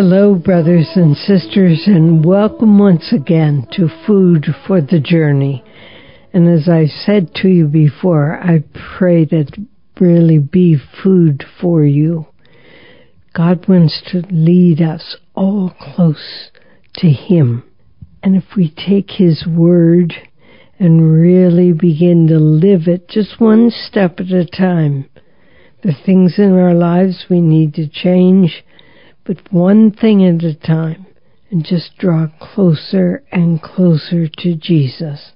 Hello, brothers and sisters, and welcome once again to Food for the Journey. And as I said to you before, I pray that really be food for you. God wants to lead us all close to Him. And if we take His Word and really begin to live it just one step at a time, the things in our lives we need to change, but one thing at a time, and just draw closer and closer to Jesus.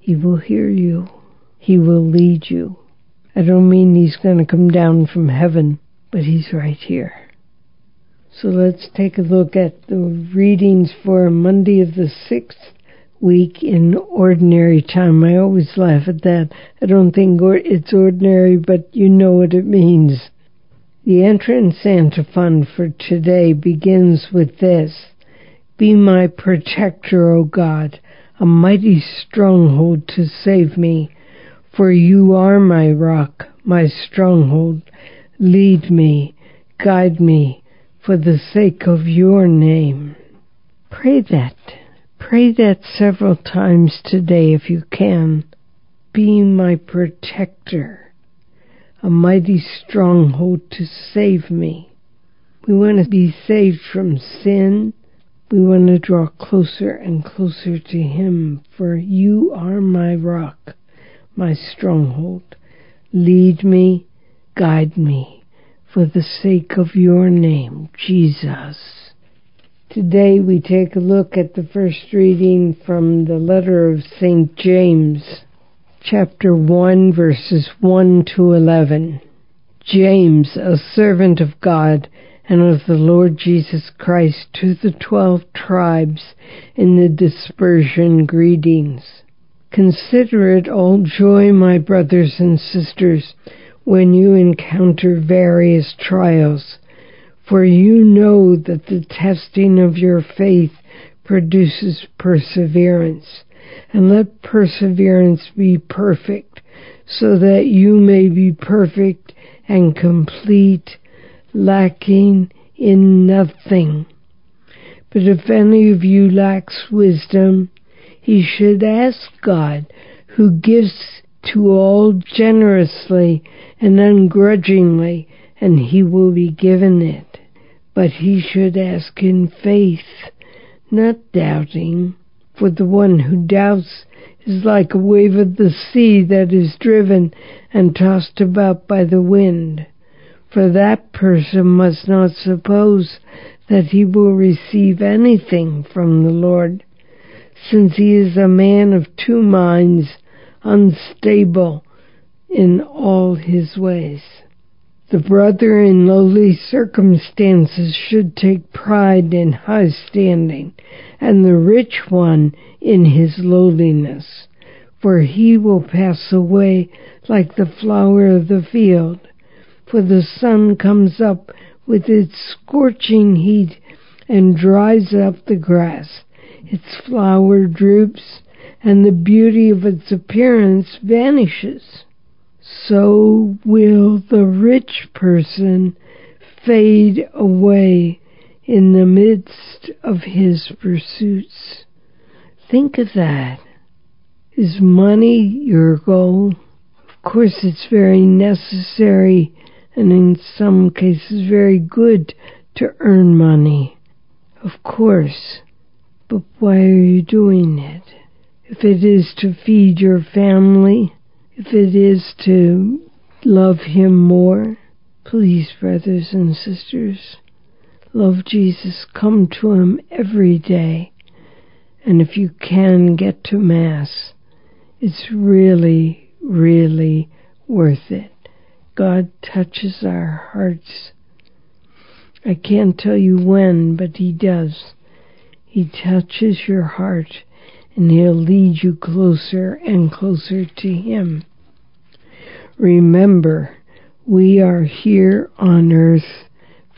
He will hear you. He will lead you. I don't mean he's going to come down from heaven, but he's right here. So let's take a look at the readings for Monday of the 6th week in ordinary time. I always laugh at that. I don't think it's ordinary, but you know what it means. The entrance antiphon for today begins with this Be my protector, O God, a mighty stronghold to save me. For you are my rock, my stronghold. Lead me, guide me, for the sake of your name. Pray that. Pray that several times today if you can. Be my protector, a mighty stronghold to save me. We want to be saved from sin. We want to draw closer and closer to Him, for you are my rock my stronghold. Lead me, guide me, for the sake of your name, Jesus. Today we take a look at the first reading from the letter of St. James, chapter 1, verses 1 to 11. James, a servant of God and of the Lord Jesus Christ, to the twelve tribes in the dispersion greetings. Consider it all joy, my brothers and sisters, when you encounter various trials, for you know that the testing of your faith produces perseverance. And let perseverance be perfect, so that you may be perfect and complete, lacking in nothing. But if any of you lacks wisdom, he should ask God, who gives to all generously and ungrudgingly, and he will be given it. But he should ask in faith, not doubting, for the one who doubts is like a wave of the sea that is driven and tossed about by the wind. For that person must not suppose that he will receive anything from the Lord since he is a man of two minds, unstable in all his ways. The brother in lowly circumstances should take pride in high standing, and the rich one in his lowliness, for he will pass away like the flower of the field. For the sun comes up with its scorching heat and dries up the grass its flower droops, and the beauty of its appearance vanishes. So will the rich person fade away in the midst of his pursuits. Think of that. Is money your goal? Of course, it's very necessary and in some cases very good to earn money. Of course. But why are you doing it? If it is to feed your family, if it is to love Him more, please, brothers and sisters, love Jesus. Come to Him every day. And if you can get to Mass, it's really, really worth it. God touches our hearts. I can't tell you when, but He does. He touches your heart and He'll lead you closer and closer to Him. Remember, we are here on earth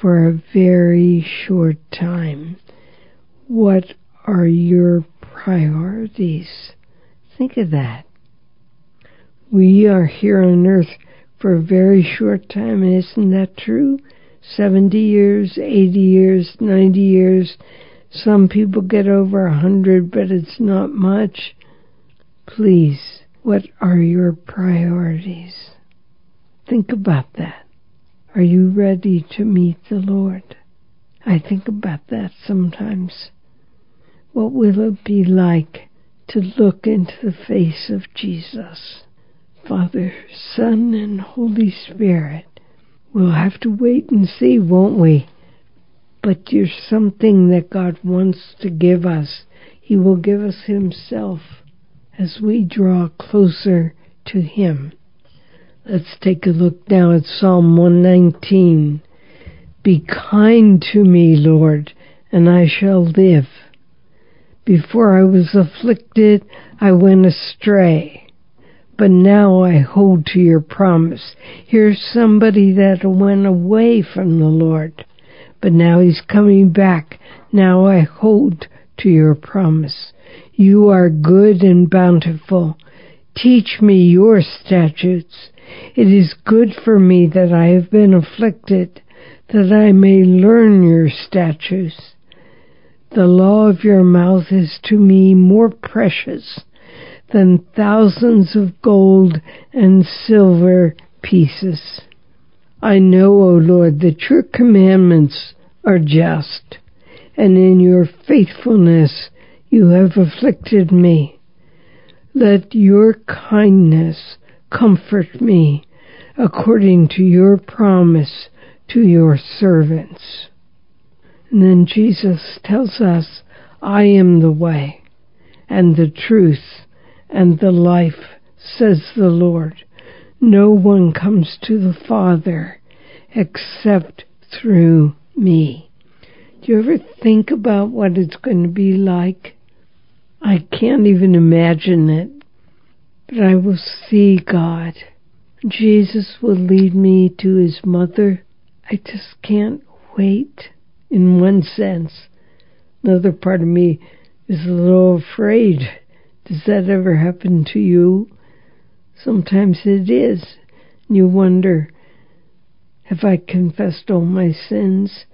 for a very short time. What are your priorities? Think of that. We are here on earth for a very short time, and isn't that true? 70 years, 80 years, 90 years. Some people get over a 100, but it's not much. Please, what are your priorities? Think about that. Are you ready to meet the Lord? I think about that sometimes. What will it be like to look into the face of Jesus? Father, Son, and Holy Spirit. We'll have to wait and see, won't we? But there's something that God wants to give us. He will give us Himself as we draw closer to Him. Let's take a look now at Psalm 119. Be kind to me, Lord, and I shall live. Before I was afflicted, I went astray. But now I hold to your promise. Here's somebody that went away from the Lord, but now he's coming back. Now I hold to your promise. You are good and bountiful. Teach me your statutes. It is good for me that I have been afflicted, that I may learn your statutes. The law of your mouth is to me more precious than thousands of gold and silver pieces. I know, O Lord, that your commandments are just, and in your faithfulness you have afflicted me. Let your kindness comfort me according to your promise to your servants. And then Jesus tells us, I am the way and the truth and the life, says the Lord. No one comes to the Father except through me. Do you ever think about what it's going to be like? I can't even imagine it, but I will see God. Jesus will lead me to his mother. I just can't wait in one sense. Another part of me is a little afraid. Does that ever happen to you? Sometimes it is. You wonder, have I confessed all my sins?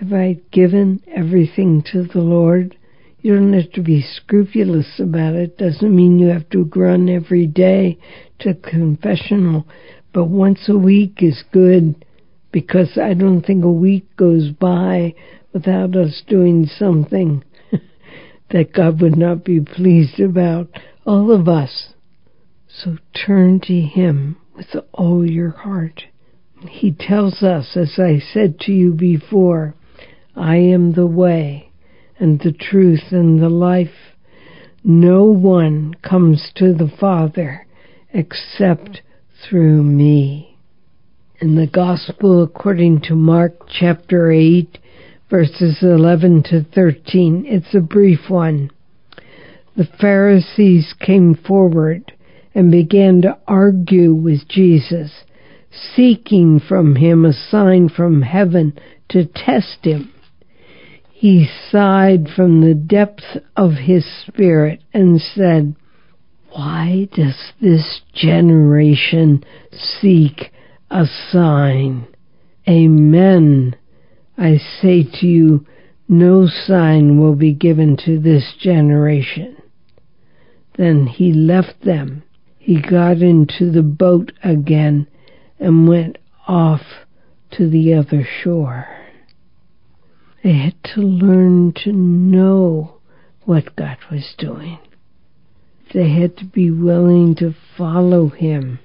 Have I given everything to the Lord? You don't have to be scrupulous about it. Doesn't mean you have to run every day to confessional, but once a week is good because I don't think a week goes by without us doing something that God would not be pleased about, all of us. So turn to Him with all your heart. He tells us, as I said to you before, I am the way and the truth and the life. No one comes to the Father except through me in the Gospel according to Mark chapter 8, verses 11 to 13. It's a brief one. The Pharisees came forward and began to argue with Jesus, seeking from him a sign from heaven to test him. He sighed from the depth of his spirit and said, Why does this generation seek a sign. Amen. I say to you, no sign will be given to this generation. Then he left them. He got into the boat again and went off to the other shore. They had to learn to know what God was doing. They had to be willing to follow him.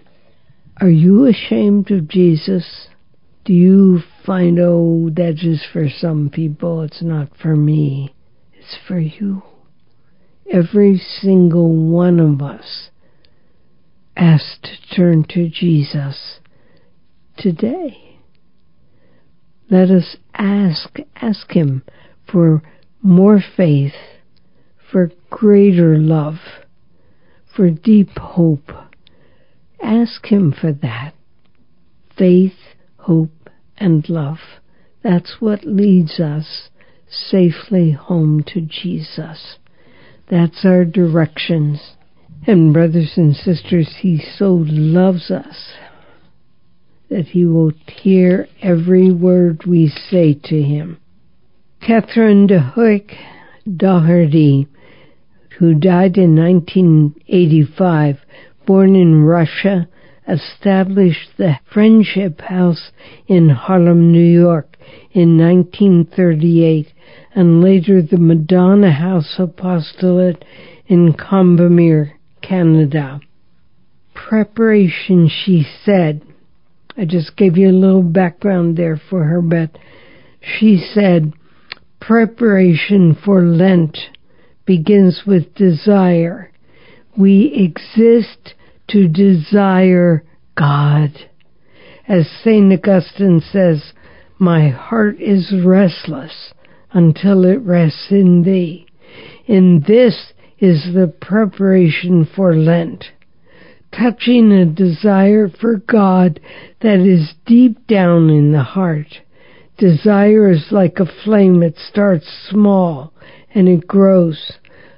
Are you ashamed of Jesus? Do you find, oh, that's just for some people, it's not for me, it's for you? Every single one of us has to turn to Jesus today. Let us ask, ask Him for more faith, for greater love, for deep hope Ask Him for that. Faith, hope, and love. That's what leads us safely home to Jesus. That's our directions. And brothers and sisters, He so loves us that he will hear every word we say to him. Catherine de Hueck Doherty, who died in 1985, born in Russia, established the Friendship House in Harlem, New York in 1938 and later the Madonna House Apostolate in Combermere, Canada. Preparation, she said. I just gave you a little background there for her, but she said, preparation for Lent begins with desire. We exist to desire God. As St. Augustine says, my heart is restless until it rests in thee. And this is the preparation for Lent, touching a desire for God that is deep down in the heart. Desire is like a flame, it starts small and it grows.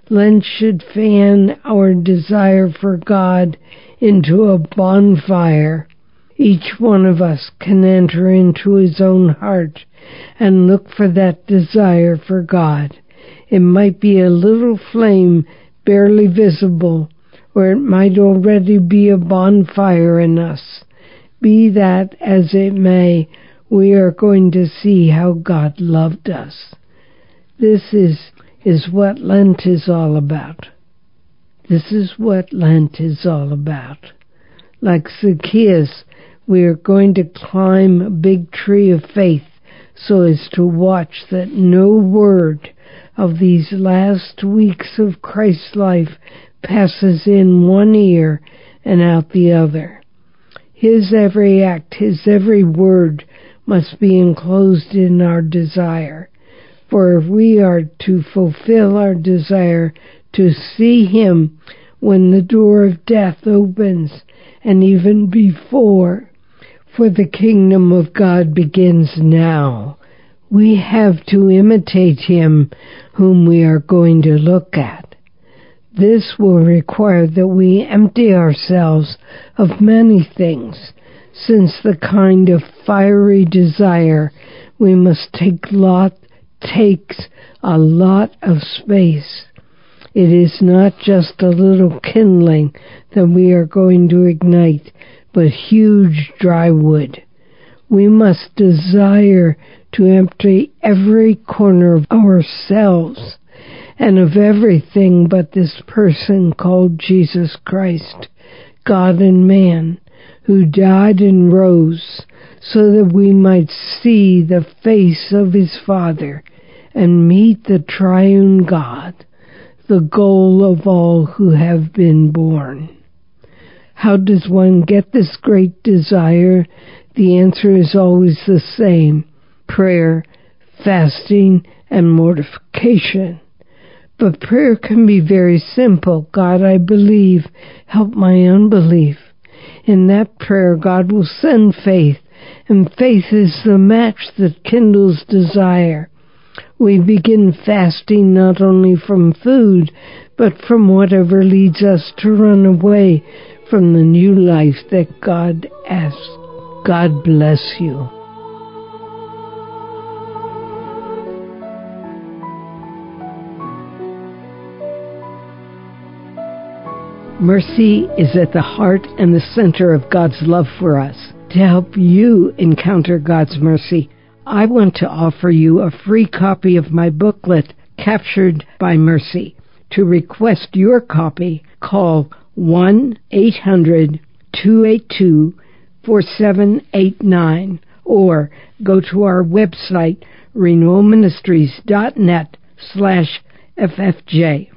Lent should fan our desire for God into a bonfire. Each one of us can enter into his own heart and look for that desire for God. It might be a little flame barely visible, or it might already be a bonfire in us. Be that as it may, we are going to see how God loved us. This is is what Lent is all about. This is what Lent is all about. Like Zacchaeus, we are going to climb a big tree of faith so as to watch that no word of these last weeks of Christ's life passes in one ear and out the other. His every act, his every word must be enclosed in our desire. For if we are to fulfill our desire to see Him when the door of death opens, and even before, for the kingdom of God begins now. We have to imitate Him whom we are going to look at. This will require that we empty ourselves of many things, since the kind of fiery desire we must take lot takes a lot of space. It is not just a little kindling that we are going to ignite, but huge dry wood. We must desire to empty every corner of ourselves and of everything but this person called Jesus Christ, God and man, who died and rose so that we might see the face of his Father and meet the triune God, the goal of all who have been born. How does one get this great desire? The answer is always the same prayer, fasting, and mortification. But prayer can be very simple. God, I believe. Help my unbelief. In that prayer, God will send faith, and faith is the match that kindles desire. We begin fasting not only from food, but from whatever leads us to run away from the new life that God asks. God bless you. Mercy is at the heart and the center of God's love for us. To help you encounter God's mercy, I want to offer you a free copy of my booklet, Captured by Mercy. To request your copy, call 1 800 282 4789 or go to our website renewalministries.net slash ffj.